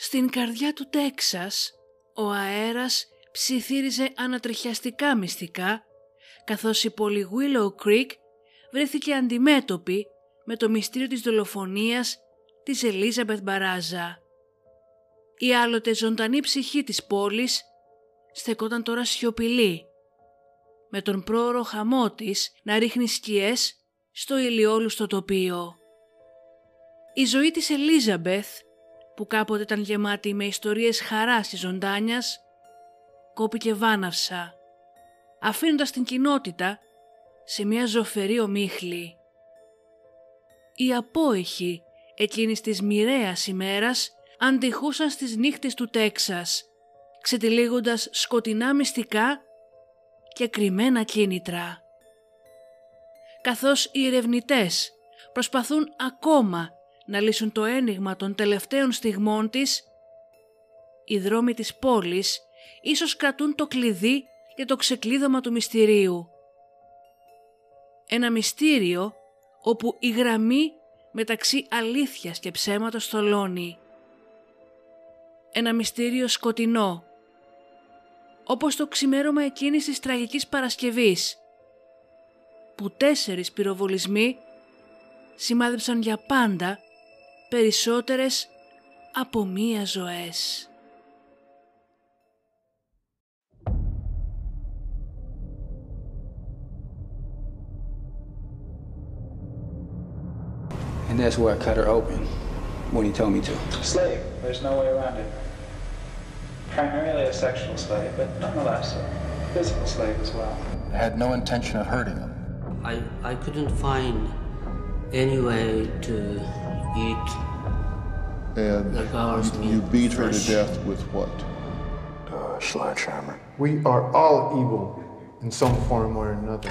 Στην καρδιά του Τέξας, ο αέρας ψιθύριζε ανατριχιαστικά μυστικά, καθώς η πόλη Willow Creek βρέθηκε αντιμέτωπη με το μυστήριο της δολοφονίας της Ελίζαμπεθ Μπαράζα. Η άλλοτε ζωντανή ψυχή της πόλης στεκόταν τώρα σιωπηλή, με τον πρόωρο χαμό της να ρίχνει σκιές στο ηλιόλουστο τοπίο. Η ζωή της Ελίζαμπεθ, που κάποτε ήταν γεμάτη με ιστορίες χαράς και ζωντάνιας, κόπηκε βάναυσα, αφήνοντας την κοινότητα σε μια ζωφερή ομίχλη. Οι απόϊχοι εκείνης της μοιραίας ημέρας αντιχούσαν στις νύχτες του Τέξας, ξετυλίγοντας σκοτεινά μυστικά και κρυμμένα κίνητρα. Καθώς οι ερευνητές προσπαθούν ακόμα να λύσουν το ένιγμα των τελευταίων στιγμών της, οι δρόμοι της πόλης ίσως κρατούν το κλειδί για το ξεκλείδωμα του μυστηρίου. Ένα μυστήριο όπου η γραμμή μεταξύ αλήθειας και ψέματος θολώνει. Ένα μυστήριο σκοτεινό, όπως το ξημέρωμα εκείνης της τραγικής Παρασκευής, που τέσσερις πυροβολισμοί σημάδεψαν για πάντα περισσότερες από μία ζωές. And that's where I cut her open when he told me to. Slave. There's no way around it. Primarily a sexual slave, but nonetheless a physical slave as well. I had no intention of hurting him. I, I couldn't find any way to eat And the girl's meat. you beat her to death with what? Uh, sledgehammer. We are all evil in some form or another.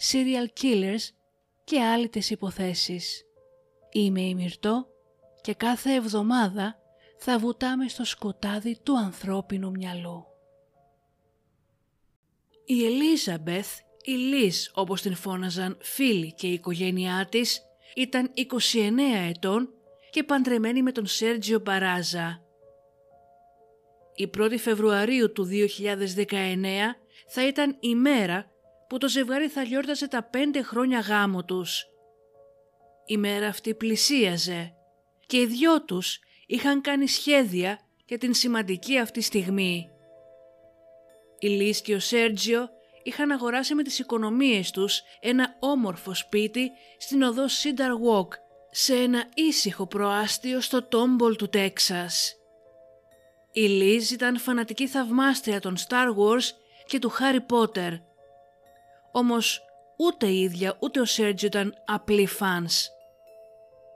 serial killers και άλλες υποθέσεις. Είμαι η Μυρτώ και κάθε εβδομάδα θα βουτάμε στο σκοτάδι του ανθρώπινου μυαλού. Η Ελίζαμπεθ, η Λίζ όπως την φώναζαν φίλοι και η οικογένειά της, ήταν 29 ετών και παντρεμένη με τον Σέρτζιο Μπαράζα. Η 1η Φεβρουαρίου του 2019 θα ήταν η μέρα που το ζευγάρι θα γιόρταζε τα πέντε χρόνια γάμου τους. Η μέρα αυτή πλησίαζε και οι δυο τους είχαν κάνει σχέδια για την σημαντική αυτή στιγμή. Η Λίς και ο Σέρτζιο είχαν αγοράσει με τις οικονομίες τους ένα όμορφο σπίτι στην οδό Cedar Walk σε ένα ήσυχο προάστιο στο Τόμπολ του Τέξας. Η Λίζ ήταν φανατική θαυμάστρια των Star Wars και του Harry Potter. Όμως ούτε η ίδια ούτε ο Σέρτζιο ήταν απλοί φανς.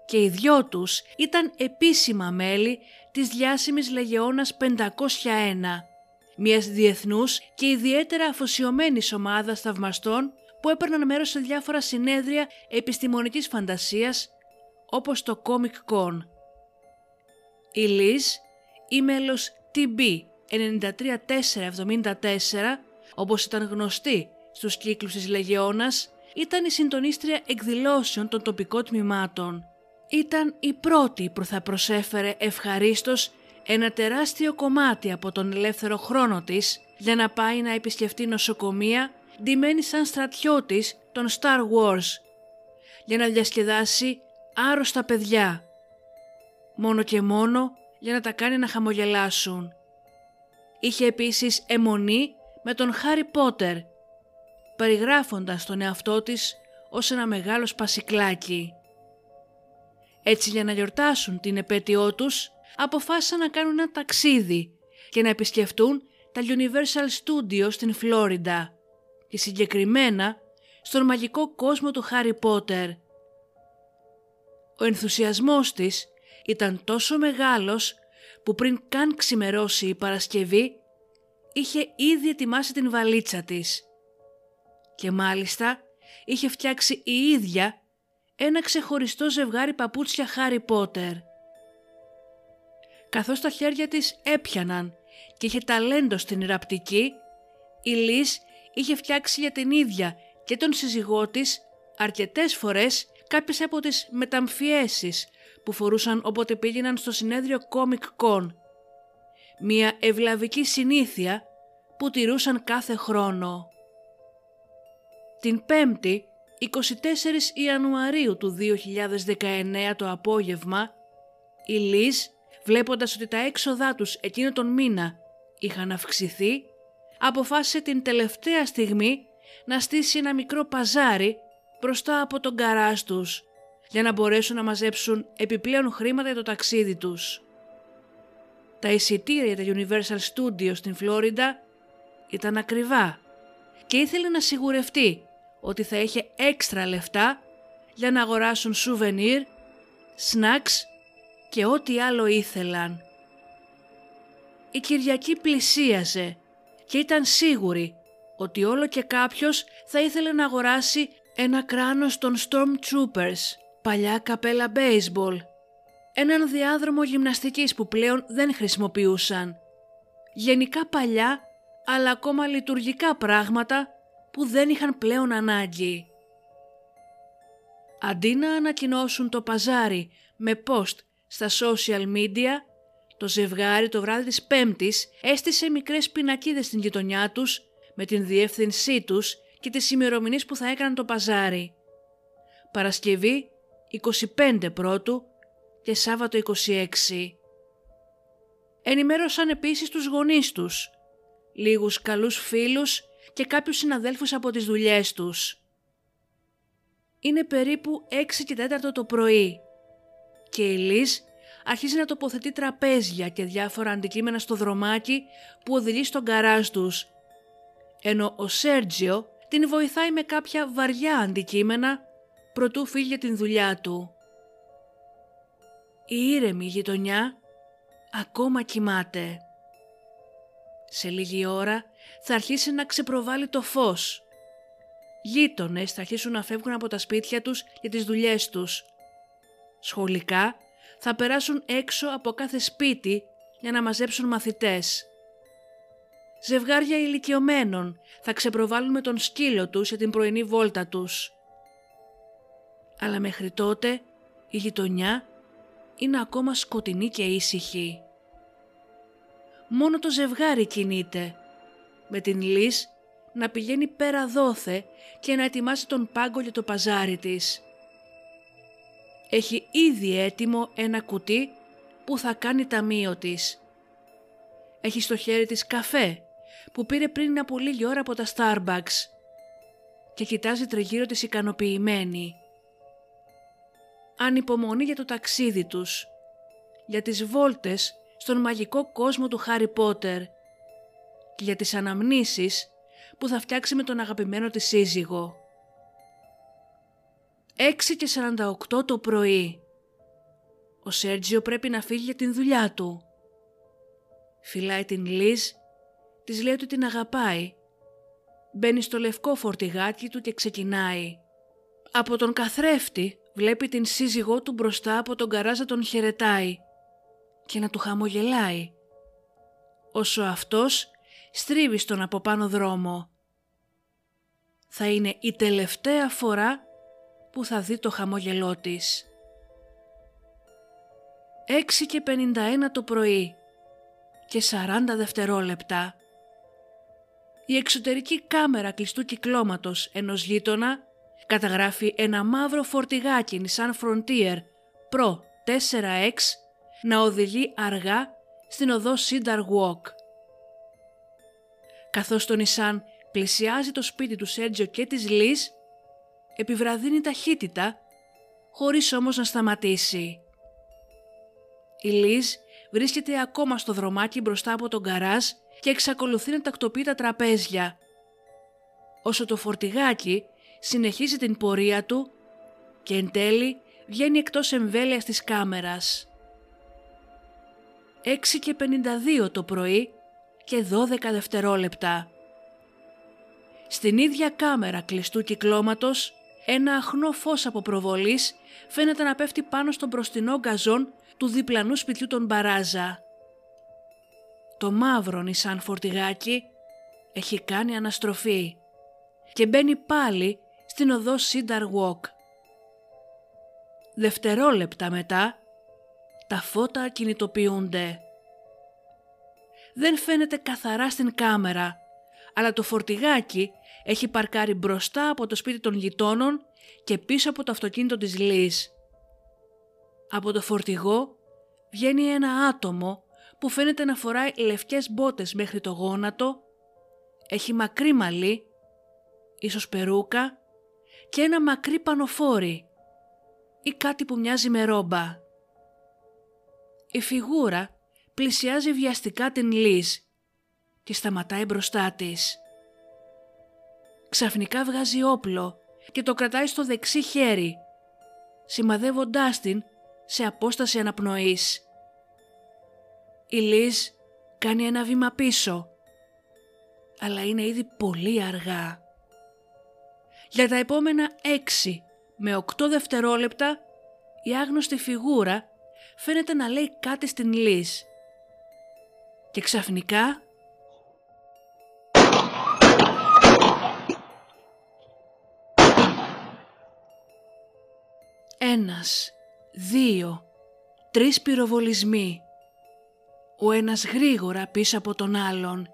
Και οι δυο τους ήταν επίσημα μέλη της διάσημης Λεγεώνας 501, μιας διεθνούς και ιδιαίτερα αφοσιωμένης ομάδας θαυμαστών που έπαιρναν μέρος σε διάφορα συνέδρια επιστημονικής φαντασίας όπως το Comic Con. Η Liz, η μέλος TB 93474, όπως ήταν γνωστή στους κύκλους της Λεγεώνας, ήταν η συντονίστρια εκδηλώσεων των τοπικών τμήματων. Ήταν η πρώτη που θα προσέφερε ευχαρίστως ένα τεράστιο κομμάτι από τον ελεύθερο χρόνο της για να πάει να επισκεφτεί νοσοκομεία ντυμένη σαν στρατιώτης των Star Wars για να διασκεδάσει άρρωστα παιδιά. Μόνο και μόνο για να τα κάνει να χαμογελάσουν. Είχε επίσης αιμονή με τον Χάρι Πότερ περιγράφοντας τον εαυτό της ως ένα μεγάλο σπασικλάκι. Έτσι για να γιορτάσουν την επέτειό τους, αποφάσισαν να κάνουν ένα ταξίδι και να επισκεφτούν τα Universal Studios στην Φλόριντα και συγκεκριμένα στον μαγικό κόσμο του Χάρι Πότερ. Ο ενθουσιασμός της ήταν τόσο μεγάλος που πριν καν ξημερώσει η Παρασκευή είχε ήδη ετοιμάσει την βαλίτσα της και μάλιστα είχε φτιάξει η ίδια ένα ξεχωριστό ζευγάρι παπούτσια Χάρι Πότερ. Καθώς τα χέρια της έπιαναν και είχε ταλέντο στην ραπτική, η Λις είχε φτιάξει για την ίδια και τον σύζυγό της αρκετές φορές κάποιες από τις μεταμφιέσεις που φορούσαν όποτε πήγαιναν στο συνέδριο Comic Con. Μια ευλαβική συνήθεια που τηρούσαν κάθε χρόνο. Την 5η, 24 Ιανουαρίου του 2019 το απόγευμα, η Λίζ, βλέποντας ότι τα έξοδά τους εκείνο τον μήνα είχαν αυξηθεί, αποφάσισε την τελευταία στιγμή να στήσει ένα μικρό παζάρι μπροστά από τον καράζ τους για να μπορέσουν να μαζέψουν επιπλέον χρήματα για το ταξίδι τους. Τα εισιτήρια για τα Universal Studios στην Φλόριντα ήταν ακριβά και ήθελε να σιγουρευτεί ότι θα είχε έξτρα λεφτά για να αγοράσουν σουβενίρ, σνακς και ό,τι άλλο ήθελαν. Η Κυριακή πλησίαζε και ήταν σίγουρη ότι όλο και κάποιος θα ήθελε να αγοράσει ένα κράνος των Stormtroopers, παλιά καπέλα baseball, έναν διάδρομο γυμναστικής που πλέον δεν χρησιμοποιούσαν. Γενικά παλιά, αλλά ακόμα λειτουργικά πράγματα που δεν είχαν πλέον ανάγκη. Αντί να ανακοινώσουν το παζάρι με post στα social media, το ζευγάρι το βράδυ της Πέμπτης έστησε μικρές πινακίδες στην γειτονιά τους με την διεύθυνσή τους και τις ημερομηνίες που θα έκαναν το παζάρι. Παρασκευή 25 πρώτου και Σάββατο 26. Ενημέρωσαν επίσης τους γονείς τους, λίγους καλούς φίλους και κάποιους συναδέλφους από τις δουλειές τους. Είναι περίπου 6 και 4 το πρωί και η Λίζ αρχίζει να τοποθετεί τραπέζια και διάφορα αντικείμενα στο δρομάκι που οδηγεί στον καράζ τους, ενώ ο Σέρτζιο την βοηθάει με κάποια βαριά αντικείμενα προτού φύγει για την δουλειά του. Η ήρεμη γειτονιά ακόμα κοιμάται. Σε λίγη ώρα θα αρχίσει να ξεπροβάλλει το φως. Γείτονες θα αρχίσουν να φεύγουν από τα σπίτια τους για τις δουλειές τους. Σχολικά θα περάσουν έξω από κάθε σπίτι για να μαζέψουν μαθητές. Ζευγάρια ηλικιωμένων θα ξεπροβάλλουν με τον σκύλο τους για την πρωινή βόλτα τους. Αλλά μέχρι τότε η γειτονιά είναι ακόμα σκοτεινή και ήσυχη. Μόνο το ζευγάρι κινείται, με την Λύς να πηγαίνει πέρα δόθε και να ετοιμάσει τον πάγκο για το παζάρι της. Έχει ήδη έτοιμο ένα κουτί που θα κάνει ταμείο της. Έχει στο χέρι της καφέ που πήρε πριν από λίγη ώρα από τα Starbucks και κοιτάζει τριγύρω της ικανοποιημένη. Ανυπομονεί για το ταξίδι τους, για τις βόλτες στον μαγικό κόσμο του Χάρι Πότερ και για τις αναμνήσεις που θα φτιάξει με τον αγαπημένο της σύζυγο. 6 και 48 το πρωί. Ο Σέρτζιο πρέπει να φύγει για την δουλειά του. Φυλάει την Λίζ της λέει ότι την αγαπάει. Μπαίνει στο λευκό φορτηγάκι του και ξεκινάει. Από τον καθρέφτη βλέπει την σύζυγό του μπροστά από τον καράζα τον χαιρετάει και να του χαμογελάει. Όσο αυτός στρίβεις στον από πάνω δρόμο. Θα είναι η τελευταία φορά που θα δει το χαμόγελό της. 6 και 51 το πρωί και 40 δευτερόλεπτα η εξωτερική κάμερα κλειστού κυκλώματος ενός γείτονα καταγράφει ένα μαύρο φορτηγάκι Nissan Frontier Pro 4X να οδηγεί αργά στην οδό Cedar Walk. Καθώς το Nissan πλησιάζει το σπίτι του Σέρτζιο και της Λις, επιβραδύνει ταχύτητα, χωρίς όμως να σταματήσει. Η Λις βρίσκεται ακόμα στο δρομάκι μπροστά από τον καράζ και εξακολουθεί να τακτοποιεί τα τραπέζια, όσο το φορτηγάκι συνεχίζει την πορεία του και εν τέλει βγαίνει εκτός εμβέλειας της κάμερας. 6 και 52 το πρωί και 12 δευτερόλεπτα. Στην ίδια κάμερα κλειστού κυκλώματος, ένα αχνό φως από προβολής φαίνεται να πέφτει πάνω στον μπροστινό γκαζόν του διπλανού σπιτιού των Μπαράζα. Το μαύρο νησάν φορτηγάκι έχει κάνει αναστροφή και μπαίνει πάλι στην οδό Cedar Walk. Δευτερόλεπτα μετά, τα φώτα κινητοποιούνται. Δεν φαίνεται καθαρά στην κάμερα, αλλά το φορτηγάκι έχει παρκάρει μπροστά από το σπίτι των γειτόνων και πίσω από το αυτοκίνητο της Λύς. Από το φορτηγό βγαίνει ένα άτομο που φαίνεται να φοράει λευκές μπότες μέχρι το γόνατο, έχει μακρύ μαλλί, ίσως περούκα και ένα μακρύ πανοφόρι ή κάτι που μοιάζει με ρόμπα. Η φιγούρα πλησιάζει βιαστικά την Λίζ και σταματάει μπροστά της. Ξαφνικά βγάζει όπλο και το κρατάει στο δεξί χέρι, σημαδεύοντάς την σε απόσταση αναπνοής. Η Λίζ κάνει ένα βήμα πίσω, αλλά είναι ήδη πολύ αργά. Για τα επόμενα έξι με οκτώ δευτερόλεπτα η άγνωστη φιγούρα φαίνεται να λέει κάτι στην Λίζ. Και ξαφνικά Ένας, δύο, τρεις πυροβολισμοί. Ο ένας γρήγορα πίσω από τον άλλον.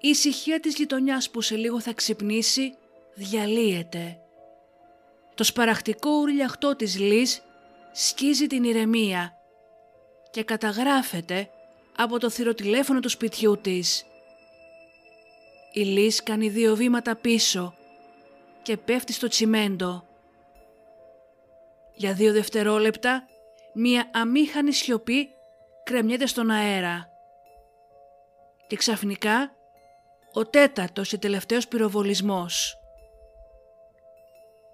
Η ησυχία της γειτονιάς που σε λίγο θα ξυπνήσει διαλύεται. Το σπαραχτικό ουρλιαχτό της Λίζ σκίζει την ηρεμία και καταγράφεται από το θηροτηλέφωνο του σπιτιού της. Η Λίζ κάνει δύο βήματα πίσω και πέφτει στο τσιμέντο. Για δύο δευτερόλεπτα μία αμήχανη σιωπή κρεμιέται στον αέρα. Και ξαφνικά ο τέταρτος και τελευταίος πυροβολισμός.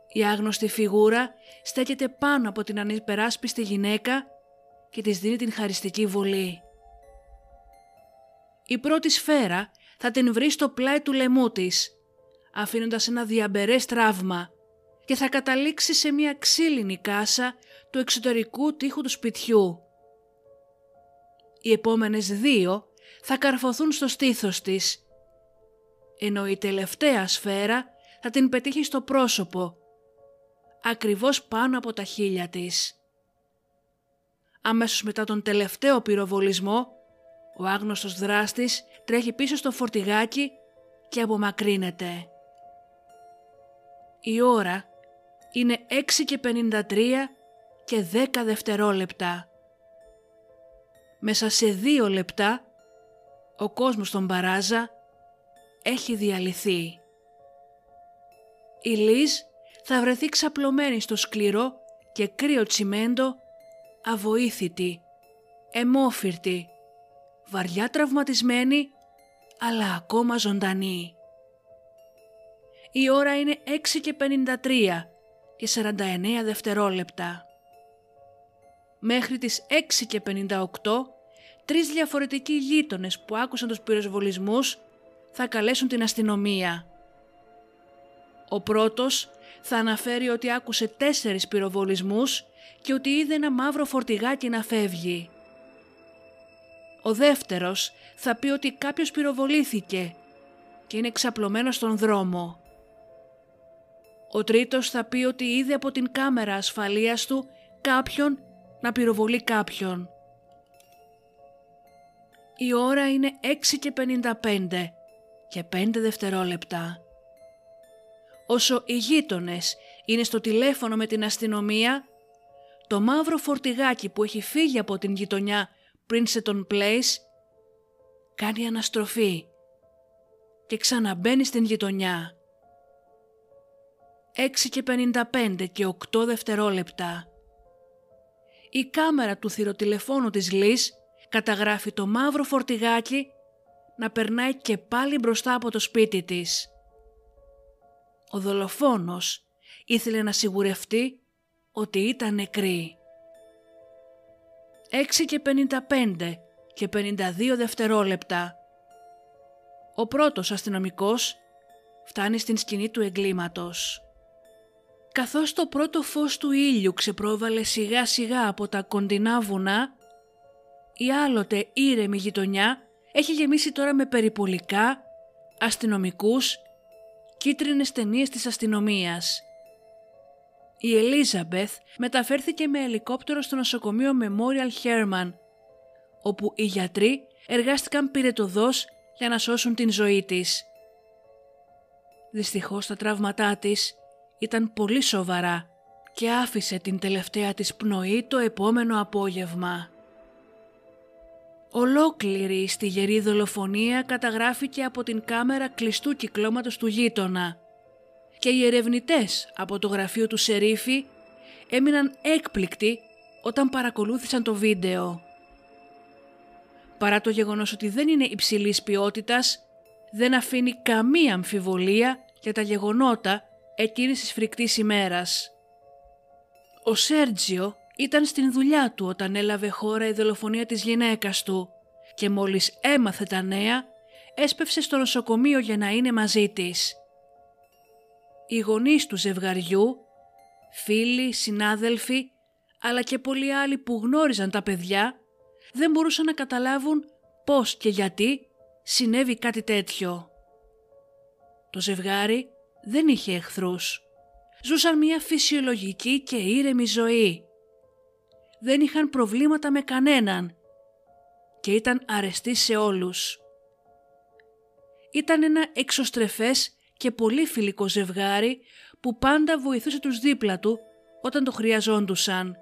Η άγνωστη φιγούρα στέκεται πάνω από την ανυπεράσπιστη γυναίκα και της δίνει την χαριστική βολή. Η πρώτη σφαίρα θα την βρει στο πλάι του λαιμού της, αφήνοντας ένα διαμπερές τραύμα και θα καταλήξει σε μια ξύλινη κάσα του εξωτερικού τείχου του σπιτιού. Οι επόμενες δύο θα καρφωθούν στο στήθος της, ενώ η τελευταία σφαίρα θα την πετύχει στο πρόσωπο ακριβώς πάνω από τα χείλια της. Αμέσως μετά τον τελευταίο πυροβολισμό, ο άγνωστος δράστης τρέχει πίσω στο φορτηγάκι και απομακρύνεται. Η ώρα είναι 6 και 53 και 10 δευτερόλεπτα. Μέσα σε δύο λεπτά ο κόσμος στον Παράζα έχει διαλυθεί. Η Λίζ θα βρεθεί ξαπλωμένη στο σκληρό και κρύο τσιμέντο, αβοήθητη, εμόφυρτη, βαριά τραυματισμένη, αλλά ακόμα ζωντανή. Η ώρα είναι 6 και 53 και 49 δευτερόλεπτα. Μέχρι τις 6 και 58, τρεις διαφορετικοί γείτονες που άκουσαν τους πυροσβολισμούς θα καλέσουν την αστυνομία. Ο πρώτος θα αναφέρει ότι άκουσε τέσσερις πυροβολισμούς και ότι είδε ένα μαύρο φορτηγάκι να φεύγει. Ο δεύτερος θα πει ότι κάποιος πυροβολήθηκε και είναι ξαπλωμένος στον δρόμο. Ο τρίτος θα πει ότι είδε από την κάμερα ασφαλείας του κάποιον να πυροβολεί κάποιον. Η ώρα είναι 6 και 55 και 5 δευτερόλεπτα. Όσο οι γείτονες είναι στο τηλέφωνο με την αστυνομία, το μαύρο φορτηγάκι που έχει φύγει από την γειτονιά Princeton Place κάνει αναστροφή και ξαναμπαίνει στην γειτονιά. 6 και 55 και 8 δευτερόλεπτα. Η κάμερα του θηροτηλεφώνου της Λις καταγράφει το μαύρο φορτηγάκι να περνάει και πάλι μπροστά από το σπίτι της. Ο δολοφόνος ήθελε να σιγουρευτεί ότι ήταν νεκρή. 6 και 55 και 52 δευτερόλεπτα. Ο πρώτος αστυνομικός φτάνει στην σκηνή του εγκλήματος. Καθώς το πρώτο φως του ήλιου ξεπρόβαλε σιγά σιγά από τα κοντινά βουνά, η άλλοτε ήρεμη γειτονιά έχει γεμίσει τώρα με περιπολικά, αστυνομικούς, κίτρινες ταινίες της αστυνομίας. Η Ελίζαμπεθ μεταφέρθηκε με ελικόπτερο στο νοσοκομείο Memorial Herman, όπου οι γιατροί εργάστηκαν πυρετοδός για να σώσουν την ζωή της. Δυστυχώς τα τραύματά της ήταν πολύ σοβαρά και άφησε την τελευταία της πνοή το επόμενο απόγευμα. Ολόκληρη στη γερή δολοφονία καταγράφηκε από την κάμερα κλειστού κυκλώματος του γείτονα και οι ερευνητές από το γραφείο του Σερίφη έμειναν έκπληκτοι όταν παρακολούθησαν το βίντεο. Παρά το γεγονός ότι δεν είναι υψηλής ποιότητας, δεν αφήνει καμία αμφιβολία για τα γεγονότα εκείνης της φρικτής ημέρας. Ο Σέρτζιο ήταν στην δουλειά του όταν έλαβε χώρα η δολοφονία της γυναίκας του και μόλις έμαθε τα νέα έσπευσε στο νοσοκομείο για να είναι μαζί της. Οι γονείς του ζευγαριού, φίλοι, συνάδελφοι, αλλά και πολλοί άλλοι που γνώριζαν τα παιδιά, δεν μπορούσαν να καταλάβουν πώς και γιατί συνέβη κάτι τέτοιο. Το ζευγάρι δεν είχε εχθρούς. Ζούσαν μια φυσιολογική και ήρεμη ζωή. Δεν είχαν προβλήματα με κανέναν και ήταν αρεστοί σε όλους. Ήταν ένα εξωστρεφές και πολύ φιλικό ζευγάρι που πάντα βοηθούσε τους δίπλα του όταν το χρειαζόντουσαν.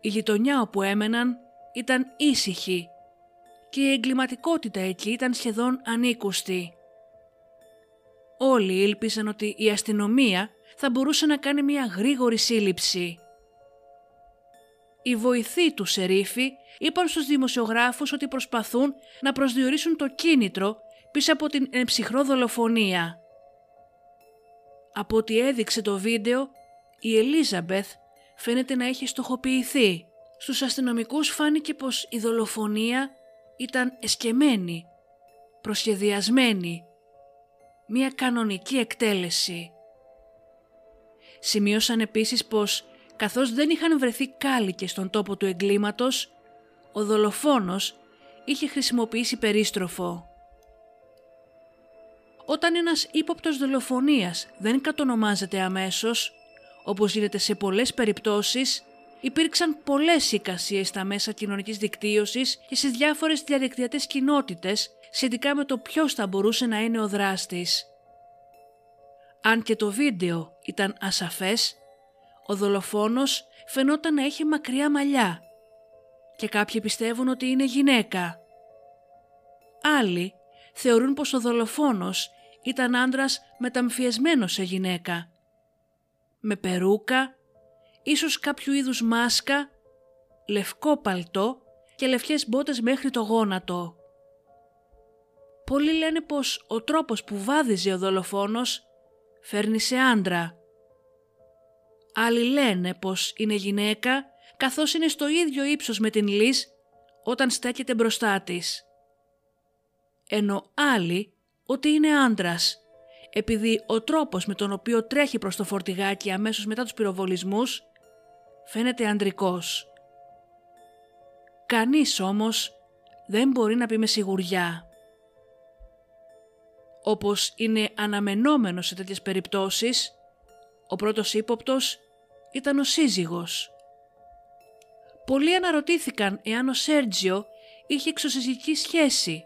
Η γειτονιά όπου έμεναν ήταν ήσυχη και η εγκληματικότητα εκεί ήταν σχεδόν ανήκουστη. Όλοι ήλπιζαν ότι η αστυνομία θα μπορούσε να κάνει μια γρήγορη σύλληψη. Οι βοηθοί του Σερίφη είπαν στους δημοσιογράφους ότι προσπαθούν να προσδιορίσουν το κίνητρο πίσω από την εμψυχρό δολοφονία. Από ό,τι έδειξε το βίντεο, η Ελίζαμπεθ φαίνεται να έχει στοχοποιηθεί. Στους αστυνομικούς φάνηκε πως η δολοφονία ήταν εσκεμμένη, προσχεδιασμένη, μια κανονική εκτέλεση. Σημείωσαν επίσης πως καθώς δεν είχαν βρεθεί κάλικες στον τόπο του εγκλήματος, ο δολοφόνος είχε χρησιμοποιήσει περίστροφο. Όταν ένας ύποπτος δολοφονίας δεν κατονομάζεται αμέσως, όπως γίνεται σε πολλές περιπτώσεις, υπήρξαν πολλές εικασίες στα μέσα κοινωνικής δικτύωσης και στις διάφορες διαδικτυατές κοινότητες σχετικά με το ποιος θα μπορούσε να είναι ο δράστης. Αν και το βίντεο ήταν ασαφές, ο δολοφόνος φαινόταν να έχει μακριά μαλλιά και κάποιοι πιστεύουν ότι είναι γυναίκα. Άλλοι θεωρούν πως ο δολοφόνος ήταν άντρας μεταμφιεσμένος σε γυναίκα. Με περούκα, ίσως κάποιου είδους μάσκα, λευκό παλτό και λευκές μπότες μέχρι το γόνατο. Πολλοί λένε πως ο τρόπος που βάδιζε ο δολοφόνος φέρνει σε άντρα. Άλλοι λένε πως είναι γυναίκα καθώς είναι στο ίδιο ύψος με την Λίζ όταν στέκεται μπροστά της. Ενώ άλλοι ότι είναι άντρας επειδή ο τρόπος με τον οποίο τρέχει προς το φορτηγάκι αμέσως μετά τους πυροβολισμούς φαίνεται ανδρικός. Κανείς όμως δεν μπορεί να πει με σιγουριά όπως είναι αναμενόμενος σε τέτοιες περιπτώσεις, ο πρώτος ύποπτος ήταν ο σύζυγος. Πολλοί αναρωτήθηκαν εάν ο Σέρτζιο είχε εξωσυζυγική σχέση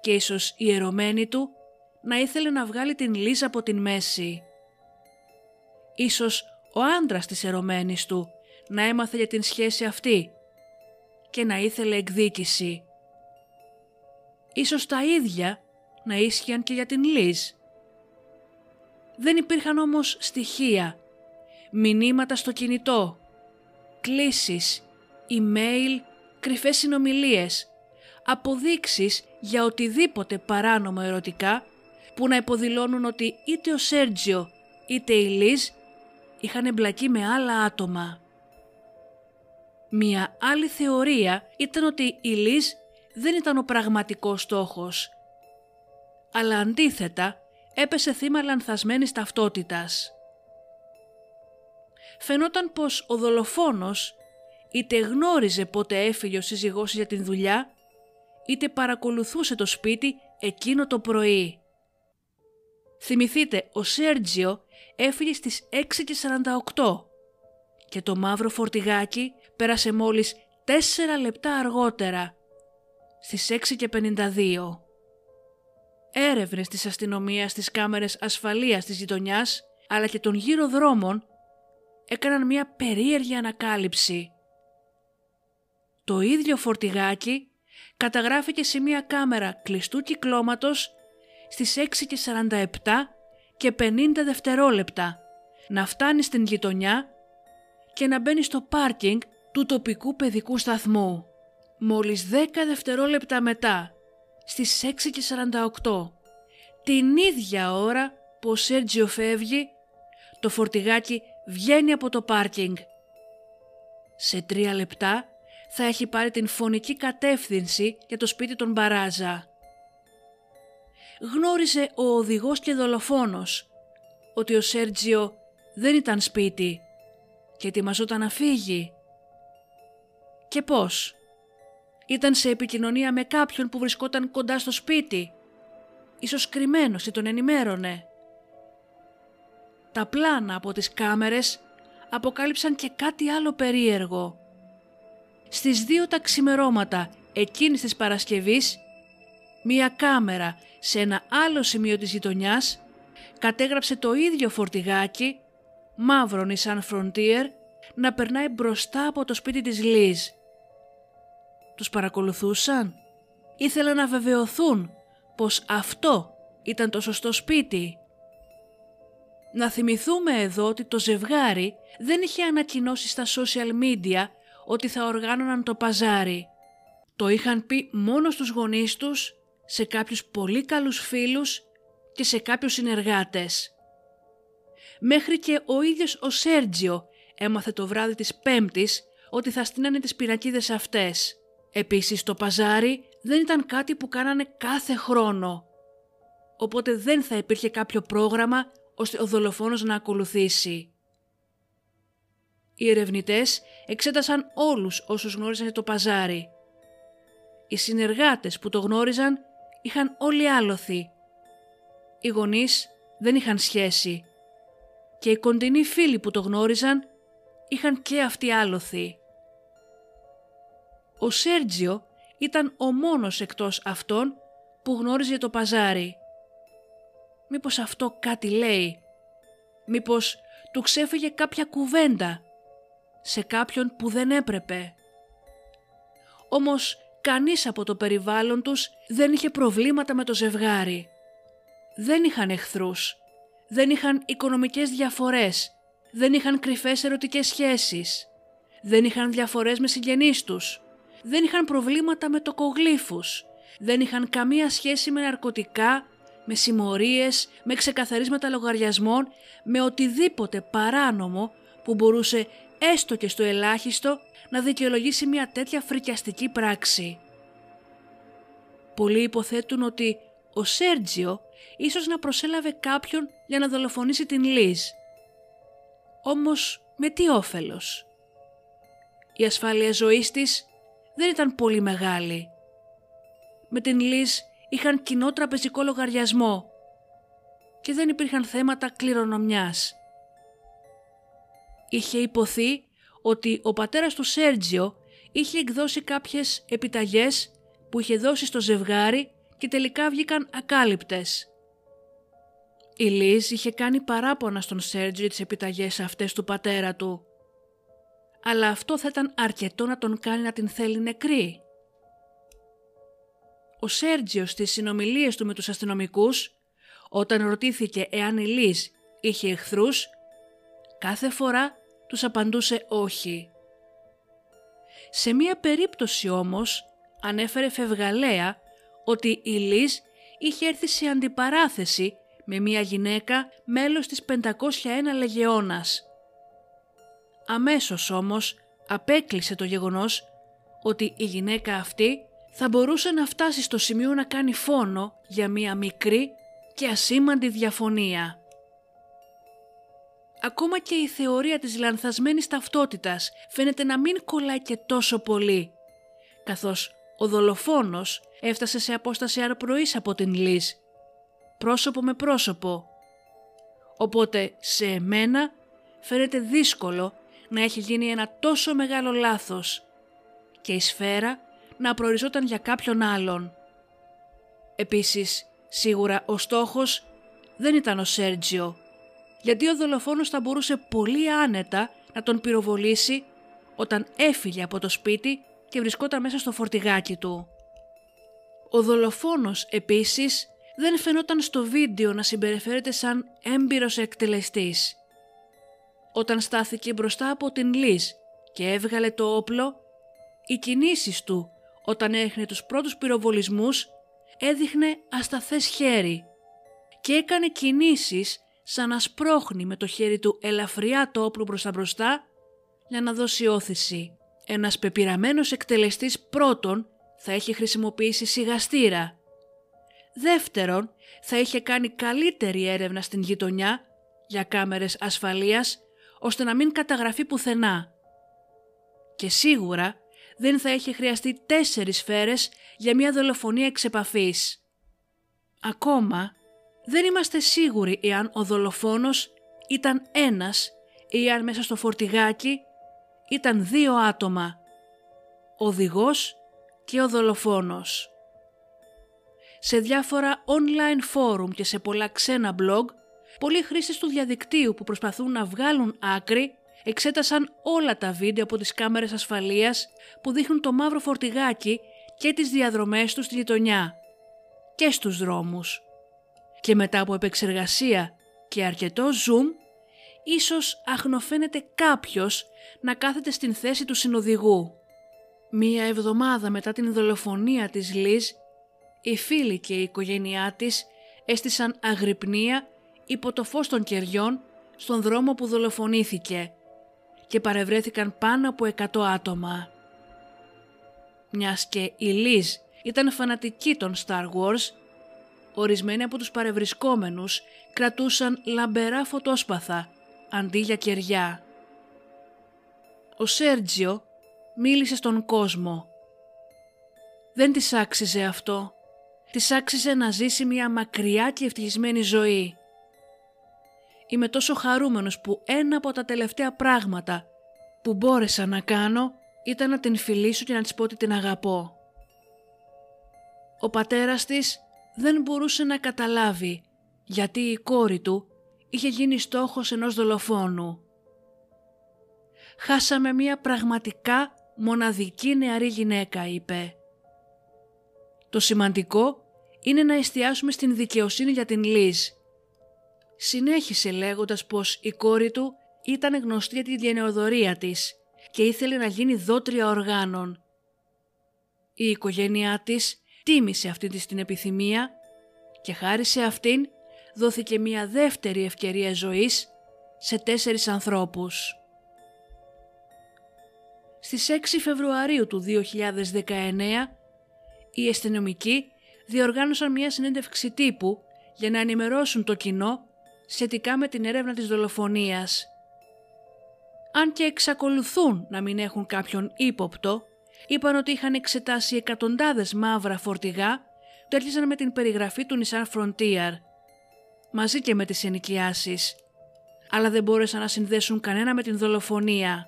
και ίσως η ερωμένη του να ήθελε να βγάλει την Λίζα από την μέση. Ίσως ο άντρας της ερωμένης του να έμαθε για την σχέση αυτή και να ήθελε εκδίκηση. Ίσως τα ίδια να ίσχυαν και για την Λίζ. Δεν υπήρχαν όμως στοιχεία, μηνύματα στο κινητό, κλήσεις, email, κρυφές συνομιλίες, αποδείξεις για οτιδήποτε παράνομο ερωτικά που να υποδηλώνουν ότι είτε ο Σέρτζιο είτε η Λίζ είχαν εμπλακεί με άλλα άτομα. Μία άλλη θεωρία ήταν ότι η Λίζ δεν ήταν ο πραγματικός στόχος, αλλά αντίθετα έπεσε θύμα λανθασμένης ταυτότητας. Φαινόταν πως ο δολοφόνος είτε γνώριζε πότε έφυγε ο σύζυγός για την δουλειά, είτε παρακολουθούσε το σπίτι εκείνο το πρωί. Θυμηθείτε, ο Σέρτζιο έφυγε στις 6.48 και το μαύρο φορτηγάκι πέρασε μόλις 4 λεπτά αργότερα, στις 6.52. Έρευνες της αστυνομίας στις κάμερες ασφαλείας της γειτονιάς αλλά και των γύρω δρόμων έκαναν μια περίεργη ανακάλυψη. Το ίδιο φορτηγάκι καταγράφηκε σε μια κάμερα κλειστού κυκλώματος στις 6.47 και 50 δευτερόλεπτα να φτάνει στην γειτονιά και να μπαίνει στο πάρκινγκ του τοπικού παιδικού σταθμού. Μόλις 10 δευτερόλεπτα μετά, στις 6.48, την ίδια ώρα που ο Σέρτζιο φεύγει, το φορτηγάκι βγαίνει από το πάρκινγκ. Σε τρία λεπτά θα έχει πάρει την φωνική κατεύθυνση για το σπίτι των Μπαράζα. Γνώριζε ο οδηγός και δολοφόνος ότι ο Σέρτζιο δεν ήταν σπίτι και ετοιμαζόταν να φύγει. Και πώς; Ήταν σε επικοινωνία με κάποιον που βρισκόταν κοντά στο σπίτι. Ίσως κρυμμένος ή τον ενημέρωνε. Τα πλάνα από τις κάμερες αποκάλυψαν και κάτι άλλο περίεργο. Στις δύο τα ξημερώματα εκείνης της Παρασκευής, μία κάμερα σε ένα άλλο σημείο της γειτονιάς κατέγραψε το ίδιο φορτηγάκι, μαύρο Nissan Frontier, να περνάει μπροστά από το σπίτι της Λίζ. Τους παρακολουθούσαν; Ήθελαν να βεβαιωθούν πως αυτό ήταν το σωστό σπίτι. Να θυμηθούμε εδώ ότι το ζευγάρι δεν είχε ανακοινώσει στα social media ότι θα οργάνωναν το παζάρι. Το είχαν πει μόνο στους γονείς τους, σε κάποιους πολύ καλούς φίλους και σε κάποιους συνεργάτες. Μέχρι και ο ίδιος ο Σέρτζιο έμαθε το βράδυ της Πέμπτης ότι θα στείνανε τις πινακίδες αυτές. Επίσης το παζάρι δεν ήταν κάτι που κάνανε κάθε χρόνο. Οπότε δεν θα υπήρχε κάποιο πρόγραμμα ώστε ο δολοφόνος να ακολουθήσει. Οι ερευνητές εξέτασαν όλους όσους γνώριζαν το παζάρι. Οι συνεργάτες που το γνώριζαν είχαν όλοι άλοθη. Οι γονείς δεν είχαν σχέση και οι κοντινοί φίλοι που το γνώριζαν είχαν και αυτοί άλοθη. Ο Σέρτζιο ήταν ο μόνος εκτός αυτών που γνώριζε το παζάρι. Μήπως αυτό κάτι λέει; Μήπως του ξέφυγε κάποια κουβέντα; Σε κάποιον που δεν έπρεπε. Όμως κανείς από το περιβάλλον τους δεν είχε προβλήματα με το ζευγάρι. Δεν είχαν εχθρούς, δεν είχαν οικονομικές διαφορές, δεν είχαν κρυφές ερωτικές σχέσεις, δεν είχαν διαφορές με συγγενείς τους, δεν είχαν προβλήματα με τοκογλύφους, δεν είχαν καμία σχέση με ναρκωτικά, με συμμορίες, με ξεκαθαρίσματα λογαριασμών, με οτιδήποτε παράνομο που μπορούσε έστω και στο ελάχιστο να δικαιολογήσει μια τέτοια φρικιαστική πράξη. Πολλοί υποθέτουν ότι ο Σέρτζιο ίσως να προσέλαβε κάποιον για να δολοφονήσει την Λίζ. Όμως με τι όφελος; Η ασφάλεια ζωής της δεν ήταν πολύ μεγάλη. Με την Λίζ είχαν κοινό τραπεζικό λογαριασμό και δεν υπήρχαν θέματα κληρονομιάς. Είχε υποθεί ότι ο πατέρας του Σέρτζιο είχε εκδώσει κάποιες επιταγές που είχε δώσει στο ζευγάρι και τελικά βγήκαν ακάλυπτες. Η Λίζ είχε κάνει παράπονα στον Σέρτζιο τις επιταγές αυτές του πατέρα του. Αλλά αυτό θα ήταν αρκετό να τον κάνει να την θέλει νεκρή. ο Σέργιο στις συνομιλίες του με τους αστυνομικούς, όταν ρωτήθηκε εάν η Λίζ είχε εχθρούς, κάθε φορά τους απαντούσε όχι. Σε μία περίπτωση όμως ανέφερε φευγαλέα ότι η Λίζ είχε έρθει σε αντιπαράθεση με μία γυναίκα μέλος της 501 Λεγεώνας. Αμέσως όμως απέκλεισε το γεγονός ότι η γυναίκα αυτή θα μπορούσε να φτάσει στο σημείο να κάνει φόνο για μία μικρή και ασήμαντη διαφωνία. Ακόμα και η θεωρία της λανθασμένης ταυτότητας φαίνεται να μην κολλάει και τόσο πολύ, καθώς ο δολοφόνος έφτασε σε απόσταση αρπροής από την Λίζ, πρόσωπο με πρόσωπο. Οπότε σε εμένα φαίνεται δύσκολο να έχει γίνει ένα τόσο μεγάλο λάθος και η σφαίρα να προοριζόταν για κάποιον άλλον. Επίσης, σίγουρα ο στόχος δεν ήταν ο Σέρτζιο, γιατί ο δολοφόνος θα μπορούσε πολύ άνετα να τον πυροβολήσει όταν έφυγε από το σπίτι και βρισκόταν μέσα στο φορτηγάκι του. Ο δολοφόνος επίσης δεν φαινόταν στο βίντεο να συμπεριφέρεται σαν έμπειρος εκτελεστής. Όταν στάθηκε μπροστά από την Λίζ και έβγαλε το όπλο, οι κινήσεις του όταν έχνε τους πρώτους πυροβολισμούς έδειχνε ασταθές χέρι και έκανε κινήσεις σαν να σπρώχνει με το χέρι του ελαφριά το όπλο μπροστά μπροστά για να δώσει όθηση. Ένας πεπειραμένος εκτελεστής πρώτον θα είχε χρησιμοποιήσει σιγαστήρα. Δεύτερον, θα είχε κάνει καλύτερη έρευνα στην γειτονιά για κάμερες ασφαλείας ώστε να μην καταγραφεί πουθενά. Και σίγουρα δεν θα είχε χρειαστεί τέσσερις σφαίρες για μια δολοφονία εξ επαφής. Ακόμα δεν είμαστε σίγουροι εάν ο δολοφόνος ήταν ένας ή αν μέσα στο φορτηγάκι ήταν δύο άτομα, ο οδηγός και ο δολοφόνος. Σε διάφορα online forum και σε πολλά ξένα blog, πολλοί χρήστες του διαδικτύου που προσπαθούν να βγάλουν άκρη εξέτασαν όλα τα βίντεο από τις κάμερες ασφαλείας που δείχνουν το μαύρο φορτηγάκι και τις διαδρομές τους στη γειτονιά και στους δρόμους. Και μετά από επεξεργασία και αρκετό zoom, ίσως αχνοφαίνεται κάποιος να κάθεται στην θέση του συνοδηγού. Μία εβδομάδα μετά την δολοφονία της Λίζ, οι φίλοι και η οικογένειά της έστησαν αγρυπνία υπό το φως των κεριών στον δρόμο που δολοφονήθηκε και παρευρέθηκαν πάνω από 100 άτομα. Μιας και η Λίζ ήταν φανατική των Star Wars, ορισμένοι από τους παρευρισκόμενους κρατούσαν λαμπερά φωτόσπαθα αντί για κεριά. Ο Σέρτζιο μίλησε στον κόσμο. Δεν της άξιζε αυτό. Της άξιζε να ζήσει μια μακριά και ευτυχισμένη ζωή. Είμαι τόσο χαρούμενος που ένα από τα τελευταία πράγματα που μπόρεσα να κάνω ήταν να την φιλήσω και να της πω ότι την αγαπώ. Ο πατέρας της δεν μπορούσε να καταλάβει γιατί η κόρη του είχε γίνει στόχος ενός δολοφόνου. «Χάσαμε μία πραγματικά μοναδική νεαρή γυναίκα», είπε. «Το σημαντικό είναι να εστιάσουμε στην δικαιοσύνη για την Λίζ». Συνέχισε λέγοντας πως η κόρη του ήταν γνωστή για τη γενεοδορία της και ήθελε να γίνει δότρια οργάνων. Η οικογένειά της τίμησε αυτή της την επιθυμία και χάρη σε αυτήν δόθηκε μια δεύτερη ευκαιρία ζωής σε τέσσερις ανθρώπους. Στις 6 Φεβρουαρίου του 2019 οι αστυνομικοί διοργάνωσαν μια συνέντευξη τύπου για να ενημερώσουν το κοινό σχετικά με την έρευνα της δολοφονίας. Αν και εξακολουθούν να μην έχουν κάποιον ύποπτο, είπαν ότι είχαν εξετάσει εκατοντάδες μαύρα φορτηγά που έρχισαν με την περιγραφή του Nissan Frontier, μαζί και με τις ενοικιάσεις, αλλά δεν μπόρεσαν να συνδέσουν κανένα με την δολοφονία.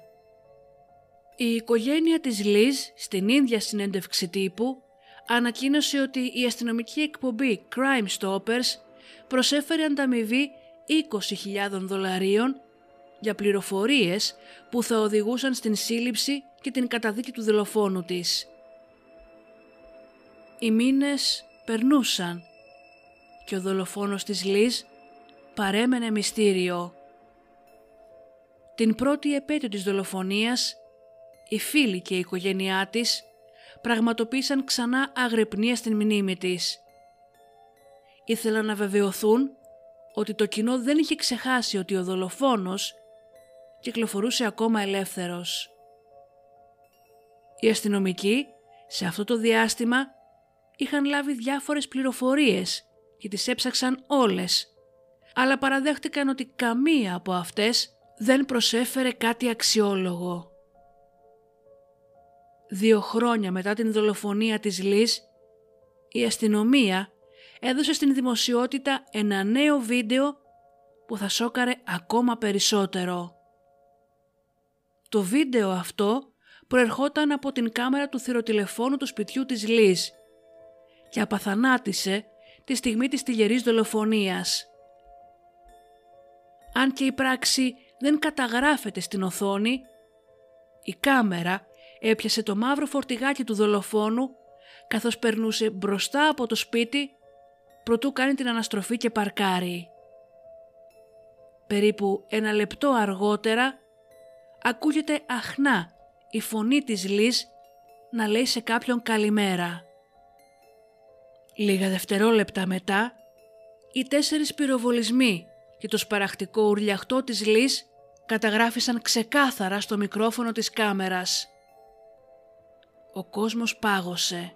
Η οικογένεια της Λίζ στην ίδια συνέντευξη τύπου ανακοίνωσε ότι η αστυνομική εκπομπή Crime Stoppers προσέφερε ανταμοιβή 20.000 δολαρίων για πληροφορίες που θα οδηγούσαν στην σύλληψη και την καταδίκη του δολοφόνου της. Οι μήνες περνούσαν και ο δολοφόνος της Λίζ παρέμενε μυστήριο. Την πρώτη επέτειο της δολοφονίας, οι φίλοι και η οικογένειά της πραγματοποίησαν ξανά αγρυπνία στην μνήμη της. Ήθελαν να βεβαιωθούν ότι το κοινό δεν είχε ξεχάσει ότι ο δολοφόνος κυκλοφορούσε ακόμα ελεύθερος. Οι αστυνομικοί σε αυτό το διάστημα είχαν λάβει διάφορες πληροφορίες και τις έψαξαν όλες, αλλά παραδέχτηκαν ότι καμία από αυτές δεν προσέφερε κάτι αξιόλογο. Δύο χρόνια μετά την δολοφονία της Λις, η αστυνομία έδωσε στην δημοσιότητα ένα νέο βίντεο που θα σόκαρε ακόμα περισσότερο. Το βίντεο αυτό προερχόταν από την κάμερα του θηροτηλεφώνου του σπιτιού της Λις και απαθανάτησε τη στιγμή της τηλερής δολοφονίας. Αν και η πράξη δεν καταγράφεται στην οθόνη, η κάμερα έπιασε το μαύρο φορτηγάκι του δολοφόνου καθώς περνούσε μπροστά από το σπίτι προτού κάνει την αναστροφή και παρκάρει. Περίπου ένα λεπτό αργότερα ακούγεται αχνά η φωνή της Λις να λέει σε κάποιον καλημέρα. Λίγα δευτερόλεπτα μετά, οι τέσσερις πυροβολισμοί και το σπαραχτικό ουρλιαχτό της Λις καταγράφησαν ξεκάθαρα στο μικρόφωνο της κάμερας. Ο κόσμος πάγωσε.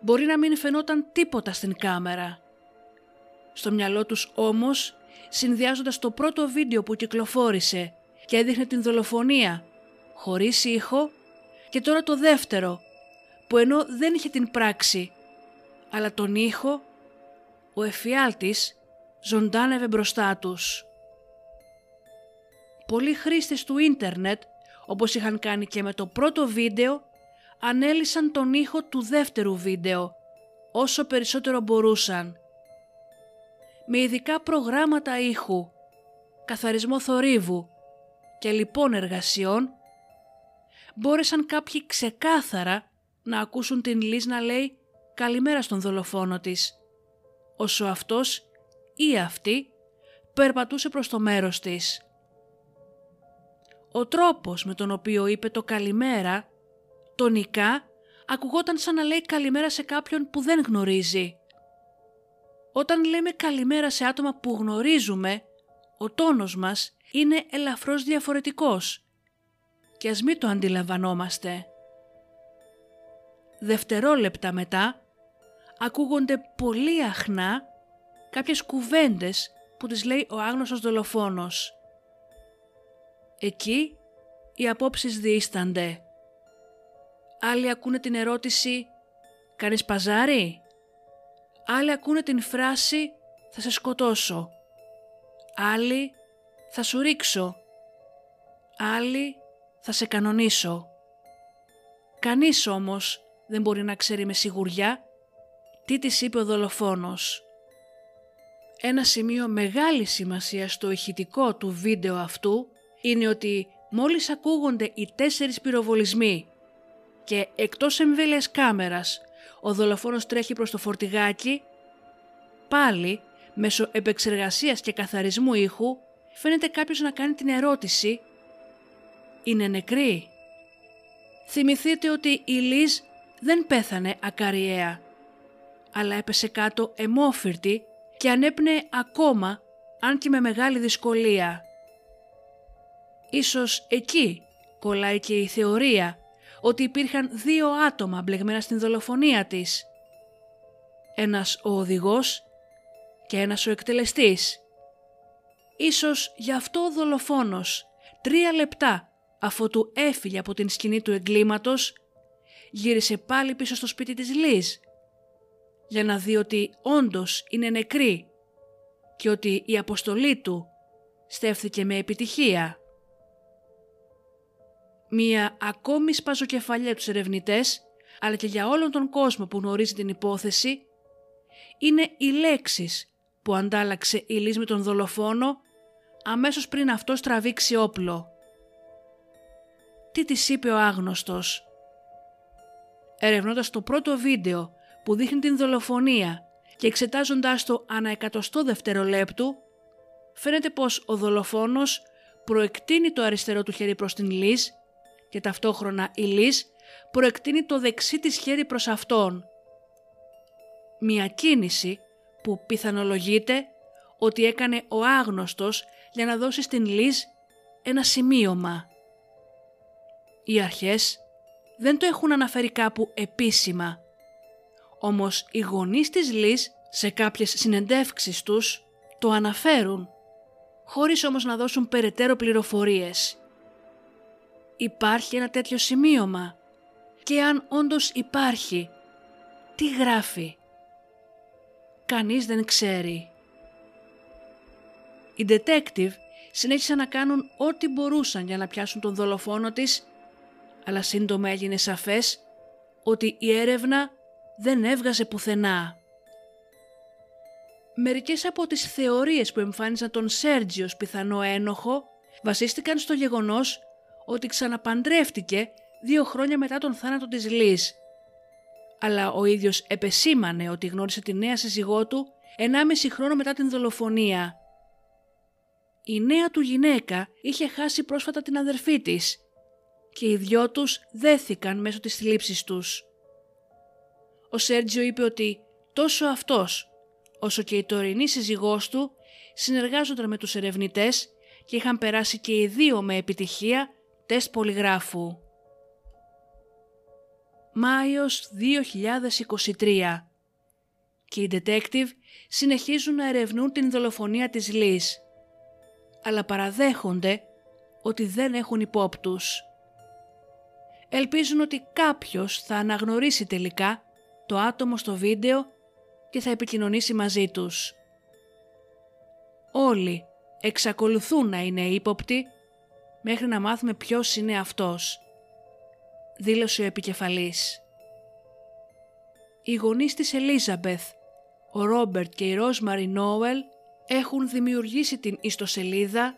Μπορεί να μην φαινόταν τίποτα στην κάμερα. Στο μυαλό τους όμως, συνδυάζοντας το πρώτο βίντεο που κυκλοφόρησε και έδειχνε την δολοφονία χωρίς ήχο και τώρα το δεύτερο που ενώ δεν είχε την πράξη αλλά τον ήχο ο εφιάλτης ζωντάνευε μπροστά τους. Πολλοί χρήστες του ίντερνετ όπως είχαν κάνει και με το πρώτο βίντεο ανέλησαν τον ήχο του δεύτερου βίντεο όσο περισσότερο μπορούσαν. Με ειδικά προγράμματα ήχου, καθαρισμό θορύβου και λοιπόν εργασιών μπόρεσαν κάποιοι ξεκάθαρα να ακούσουν την Λίζ να λέει καλημέρα στον δολοφόνο της, όσο αυτός ή αυτή περπατούσε προς το μέρος της. Ο τρόπος με τον οποίο είπε το καλημέρα, τονικά, ακουγόταν σαν να λέει καλημέρα σε κάποιον που δεν γνωρίζει. Όταν λέμε καλημέρα σε άτομα που γνωρίζουμε, ο τόνος μας είναι ελαφρώς διαφορετικός και ας μην το αντιλαμβανόμαστε. Δευτερόλεπτα μετά ακούγονται πολύ αχνά κάποιες κουβέντες που τις λέει ο άγνωστος δολοφόνος. Εκεί οι απόψεις διήστανται. Άλλοι ακούνε την ερώτηση «Κάνεις παζάρι» Άλλοι ακούνε την φράση «Θα σε σκοτώσω». Άλλοι «Θα σου ρίξω». Άλλοι «Θα σε κανονίσω». Κανείς όμως δεν μπορεί να ξέρει με σιγουριά τι της είπε ο δολοφόνος. Ένα σημείο μεγάλης σημασίας στο ηχητικό του βίντεο αυτού είναι ότι μόλις ακούγονται οι τέσσερις πυροβολισμοί και εκτός εμβέλειας κάμερας ο δολοφόνος τρέχει προς το φορτηγάκι, πάλι μέσω επεξεργασίας και καθαρισμού ήχου φαίνεται κάποιος να κάνει την ερώτηση «Είναι νεκρή» Θυμηθείτε ότι η Λίζ δεν πέθανε ακαριέα, αλλά έπεσε κάτω εμόφυρτη και ανέπνεε ακόμα, αν και με μεγάλη δυσκολία. Ίσως εκεί κολλάει και η θεωρία ότι υπήρχαν δύο άτομα μπλεγμένα στην δολοφονία της. Ένας ο οδηγός και ένας ο εκτελεστής. Ίσως γι' αυτό ο δολοφόνος τρία λεπτά αφού του έφυγε από την σκηνή του εγκλήματος, γύρισε πάλι πίσω στο σπίτι της Λίζ για να δει ότι όντως είναι νεκρή και ότι η αποστολή του στέφθηκε με επιτυχία. Μία ακόμη σπαζοκεφαλιά τους ερευνητές, αλλά και για όλον τον κόσμο που γνωρίζει την υπόθεση, είναι οι λέξεις που αντάλλαξε η Λίζ με τον δολοφόνο αμέσως πριν αυτός τραβήξει όπλο τι της είπε ο άγνωστος. ερευνώντας το πρώτο βίντεο που δείχνει την δολοφονία και εξετάζοντάς το ανά εκατοστό δευτερολέπτου, φαίνεται πως ο δολοφόνος προεκτείνει το αριστερό του χέρι προς την Λίζ και ταυτόχρονα η Λίζ προεκτείνει το δεξί της χέρι προς αυτόν. Μια κίνηση που πιθανολογείται ότι έκανε ο άγνωστος για να δώσει στην Λίζ ένα σημείωμα. Οι αρχές δεν το έχουν αναφέρει κάπου επίσημα, όμως οι γονείς της Λίζ σε κάποιες συνεντεύξεις τους το αναφέρουν, χωρίς όμως να δώσουν περαιτέρω πληροφορίες. Υπάρχει ένα τέτοιο σημείωμα και αν όντως υπάρχει, τι γράφει; Κανείς δεν ξέρει. Οι detective συνέχισαν να κάνουν ό,τι μπορούσαν για να πιάσουν τον δολοφόνο της, αλλά σύντομα έγινε σαφές ότι η έρευνα δεν έβγαζε πουθενά. Μερικές από τις θεωρίες που εμφάνισαν τον Σέρτζιο πιθανό ένοχο βασίστηκαν στο γεγονός ότι ξαναπαντρεύτηκε δύο χρόνια μετά τον θάνατο της Λύς. Αλλά ο ίδιος επεσήμανε ότι γνώρισε τη νέα σύζυγό του 1,5 χρόνο μετά την δολοφονία. Η νέα του γυναίκα είχε χάσει πρόσφατα την αδερφή της και οι δυο τους δέθηκαν μέσω της θλίψης τους. Ο Σέρτζιο είπε ότι τόσο αυτός όσο και η τωρινή σύζυγός του συνεργάζονταν με τους ερευνητές και είχαν περάσει και οι δύο με επιτυχία τεστ πολυγράφου. Μάιος 2023 και οι detective συνεχίζουν να ερευνούν την δολοφονία της Λύς, αλλά παραδέχονται ότι δεν έχουν υπόπτους. Ελπίζουν ότι κάποιος θα αναγνωρίσει τελικά το άτομο στο βίντεο και θα επικοινωνήσει μαζί τους. Όλοι εξακολουθούν να είναι ύποπτοι μέχρι να μάθουμε ποιος είναι αυτός, δήλωσε ο επικεφαλής. Οι γονείς της Ελίζαμπεθ, ο Ρόμπερτ και η Ρόσμαρι Νόελ έχουν δημιουργήσει την ιστοσελίδα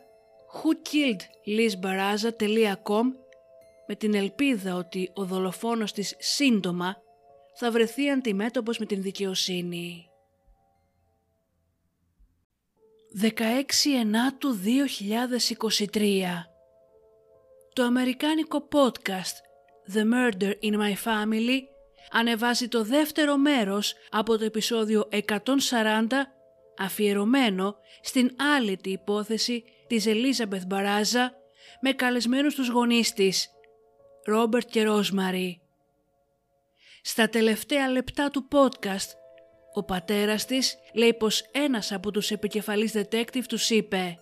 whokilledlizbaraza.com με την ελπίδα ότι ο δολοφόνος της σύντομα θα βρεθεί αντιμέτωπος με την δικαιοσύνη. 16 Ενάτου 2023 Το αμερικάνικο podcast The Murder in My Family ανεβάζει το δεύτερο μέρος από το επεισόδιο 140 αφιερωμένο στην άλλη υπόθεση της Ελίζαμπεθ Μπαράζα με καλεσμένους τους γονείς της, Ρόμπερτ και Ρόσμαρι. Στα τελευταία λεπτά του podcast, ο πατέρας της λέει πως ένας από τους επικεφαλής detective τους είπε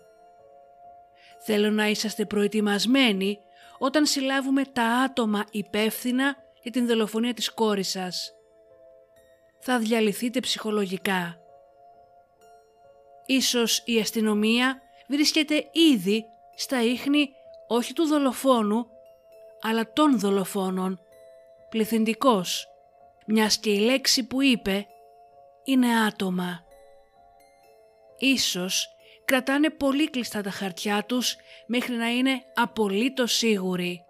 «Θέλω να είσαστε προετοιμασμένοι όταν συλλάβουμε τα άτομα υπεύθυνα για την δολοφονία της κόρης σας. Θα διαλυθείτε ψυχολογικά. Ίσως η αστυνομία βρίσκεται ήδη στα ίχνη όχι του δολοφόνου, αλλά των δολοφόνων, πληθυντικός μιας και η λέξη που είπε είναι άτομα. Ίσως κρατάνε πολύ κλειστά τα χαρτιά τους μέχρι να είναι απολύτως σίγουροι.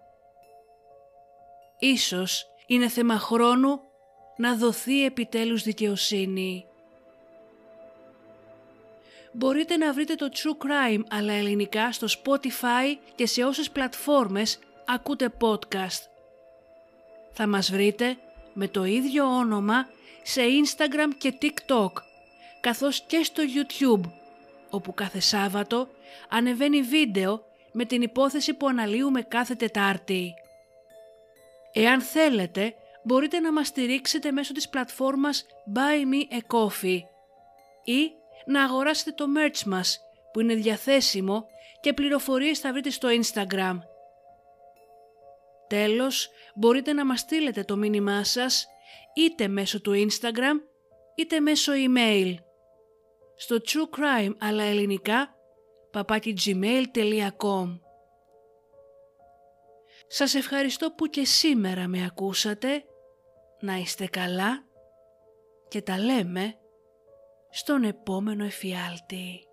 Ίσως είναι θέμα χρόνου να δοθεί επιτέλους δικαιοσύνη. Μπορείτε να βρείτε το True Crime αλλά ελληνικά στο Spotify και σε όσες πλατφόρμες ακούτε podcast. Θα μας βρείτε με το ίδιο όνομα σε Instagram και TikTok, καθώς και στο YouTube, όπου κάθε Σάββατο ανεβαίνει βίντεο με την υπόθεση που αναλύουμε κάθε Τετάρτη. Εάν θέλετε, μπορείτε να μας στηρίξετε μέσω της πλατφόρμας Buy Me a Coffee ή να αγοράσετε το merch μας που είναι διαθέσιμο και πληροφορίες θα βρείτε στο Instagram. Τέλος, μπορείτε να μας στείλετε το μήνυμά σας είτε μέσω του Instagram είτε μέσω email. Στο True Crime αλλά ελληνικά papakigmail.com Σας ευχαριστώ που και σήμερα με ακούσατε, να είστε καλά και τα λέμε στον επόμενο εφιάλτη.